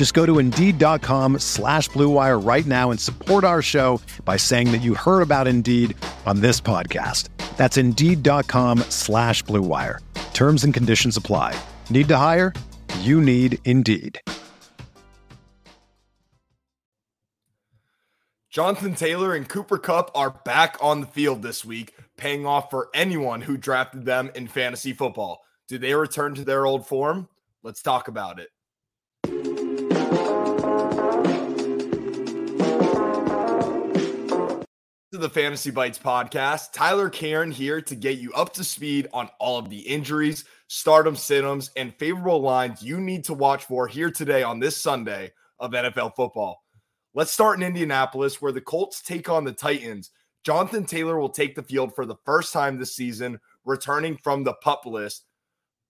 Just go to Indeed.com slash BlueWire right now and support our show by saying that you heard about Indeed on this podcast. That's Indeed.com slash BlueWire. Terms and conditions apply. Need to hire? You need Indeed. Jonathan Taylor and Cooper Kupp are back on the field this week, paying off for anyone who drafted them in fantasy football. Do they return to their old form? Let's talk about it. The Fantasy Bites podcast, Tyler Caron here to get you up to speed on all of the injuries, stardom, situms, and favorable lines you need to watch for here today on this Sunday of NFL football. Let's start in Indianapolis, where the Colts take on the Titans. Jonathan Taylor will take the field for the first time this season, returning from the pup list.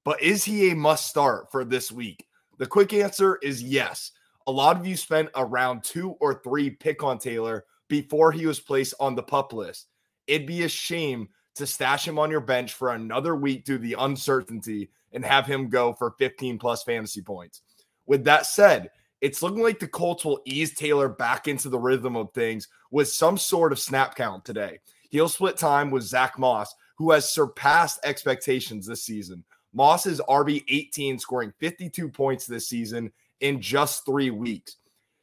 But is he a must start for this week? The quick answer is yes. A lot of you spent around two or three pick on Taylor before he was placed on the pup list. It'd be a shame to stash him on your bench for another week due to the uncertainty and have him go for 15 plus fantasy points. With that said, it's looking like the Colts will ease Taylor back into the rhythm of things with some sort of snap count today. He'll split time with Zach Moss, who has surpassed expectations this season. Moss is RB 18, scoring 52 points this season in just three weeks.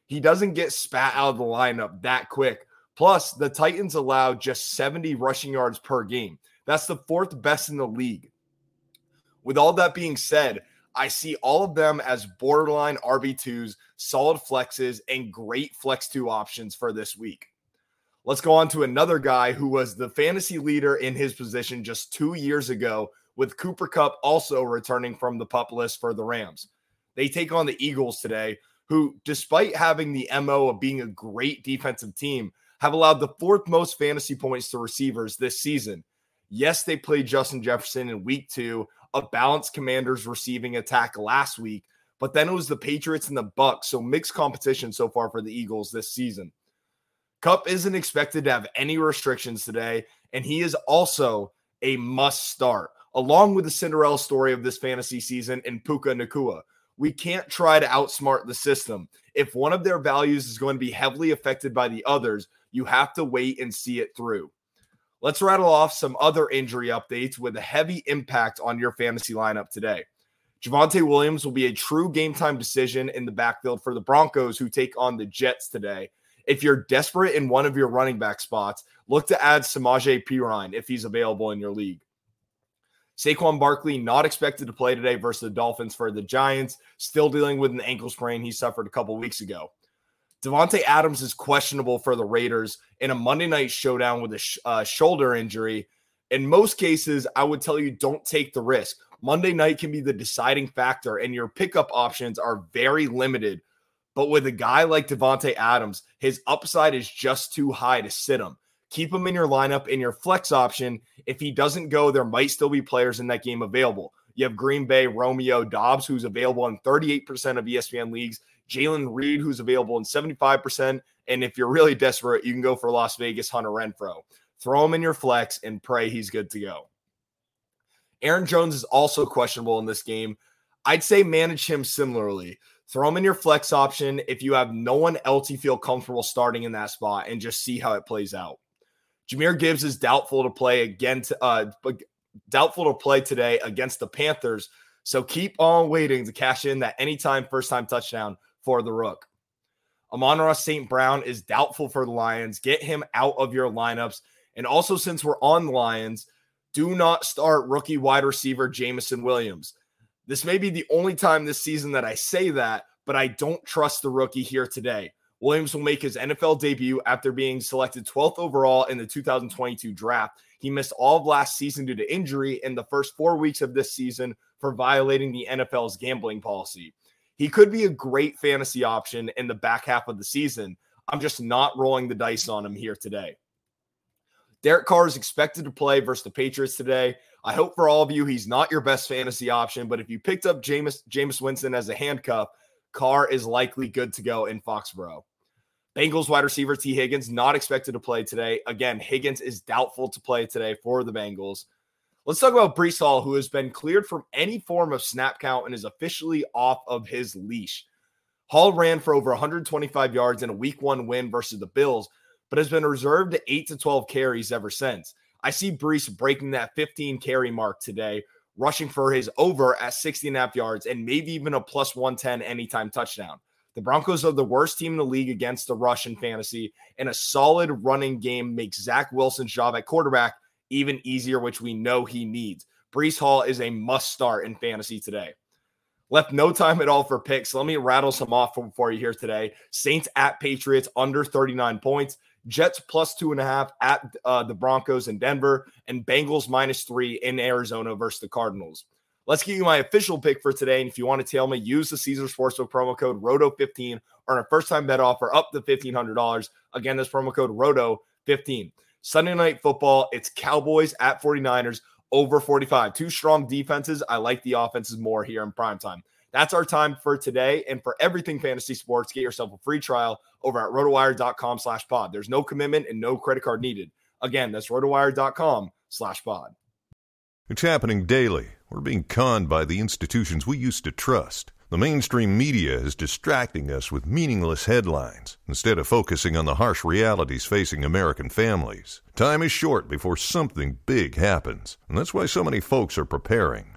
He doesn't get spat out of the lineup that quick. Plus, the Titans allow just 70 rushing yards per game. That's the fourth best in the league. With all that being said, I see all of them as borderline RB2s, solid flexes, and great flex two options for this week. Let's go on to another guy who was the fantasy leader in his position just two years ago, with Cooper Kupp also returning from the pup list for the Rams. They take on the Eagles today, who, despite having the MO of being a great defensive team, have allowed the fourth most fantasy points to receivers this season. Yes, they played Justin Jefferson in week two, a balanced Commanders receiving attack last week, but then it was the Patriots and the Bucks, so mixed competition so far for the Eagles this season. Kupp isn't expected to have any restrictions today, and he is also a must start, along with the Cinderella story of this fantasy season in Puka Nacua. We can't try to outsmart the system. If one of their values is going to be heavily affected by the others, you have to wait and see it through. Let's rattle off some other injury updates with a heavy impact on your fantasy lineup today. Javonte Williams will be a true game time decision in the backfield for the Broncos, who take on the Jets today. If you're desperate in one of your running back spots, look to add Samaje Perine if he's available in your league. Saquon Barkley not expected to play today versus the Dolphins for the Giants, still dealing with an ankle sprain he suffered a couple weeks ago. Davante Adams is questionable for the Raiders in a Monday night showdown with a sh- uh, shoulder injury. In most cases, I would tell you don't take the risk. Monday night can be the deciding factor, and your pickup options are very limited. But with a guy like Davante Adams, his upside is just too high to sit him. Keep him in your lineup in your flex option. If he doesn't go, there might still be players in that game available. You have Green Bay Romeo Doubs, who's available in 38% of ESPN leagues. Jayden Reed, who's available in 75%. And if you're really desperate, you can go for Las Vegas Hunter Renfrow. Throw him in your flex and pray he's good to go. Aaron Jones is also questionable in this game. I'd say manage him similarly. Throw him in your flex option if you have no one else you feel comfortable starting in that spot and just see how it plays out. Jahmyr Gibbs is doubtful to play again, to, uh, doubtful to play today against the Panthers. So keep on waiting to cash in that anytime first time touchdown for the Rook. Amon-Ra St. Brown is doubtful for the Lions. Get him out of your lineups. And also, since we're on the Lions, do not start rookie wide receiver Jameson Williams. This may be the only time this season that I say that, but I don't trust the rookie here today. Williams will make his NFL debut after being selected 12th overall in the 2022 draft. He missed all of last season due to injury in the first four weeks of this season for violating the NFL's gambling policy. He could be a great fantasy option in the back half of the season. I'm just not rolling the dice on him here today. Derek Carr is expected to play versus the Patriots today. I hope for all of you he's not your best fantasy option, but if you picked up Jameis, Jameis Winston as a handcuff, Carr is likely good to go in Foxborough. Bengals wide receiver Tee Higgins not expected to play today. Again, Higgins is doubtful to play today for the Bengals. Let's talk about Breece Hall, who has been cleared from any form of snap count and is officially off of his leash. Hall ran for over 125 yards in a week one win versus the Bills, but has been reserved to 8 to 12 carries ever since. I see Breece breaking that 15 carry mark today, rushing for his over at 60 and a half yards and maybe even a plus 110 anytime touchdown. The Broncos are the worst team in the league against the rush in fantasy, and a solid running game makes Zach Wilson's job at quarterback even easier, which we know he needs. Breece Hall is a must start in fantasy today. Left no time at all for picks. Let me rattle some off for you here today. Saints at Patriots under 39 points. Jets plus two and a half at uh, the Broncos in Denver, and Bengals minus three in Arizona versus the Cardinals. Let's give you my official pick for today. And if you want to tell me, use the Caesar Sportsbook promo code ROTO15. Earn a first time bet offer up to $1,500. Again, this promo code ROTO15. Sunday night football, it's Cowboys at 49ers over 45. Two strong defenses. I like the offenses more here in prime time. That's our time for today. And for everything fantasy sports, get yourself a free trial over at rotowire.com slash pod. There's no commitment and no credit card needed. Again, that's rotowire.com slash pod. It's happening daily. We're being conned by the institutions we used to trust. The mainstream media is distracting us with meaningless headlines instead of focusing on the harsh realities facing American families. Time is short before something big happens, and that's why so many folks are preparing.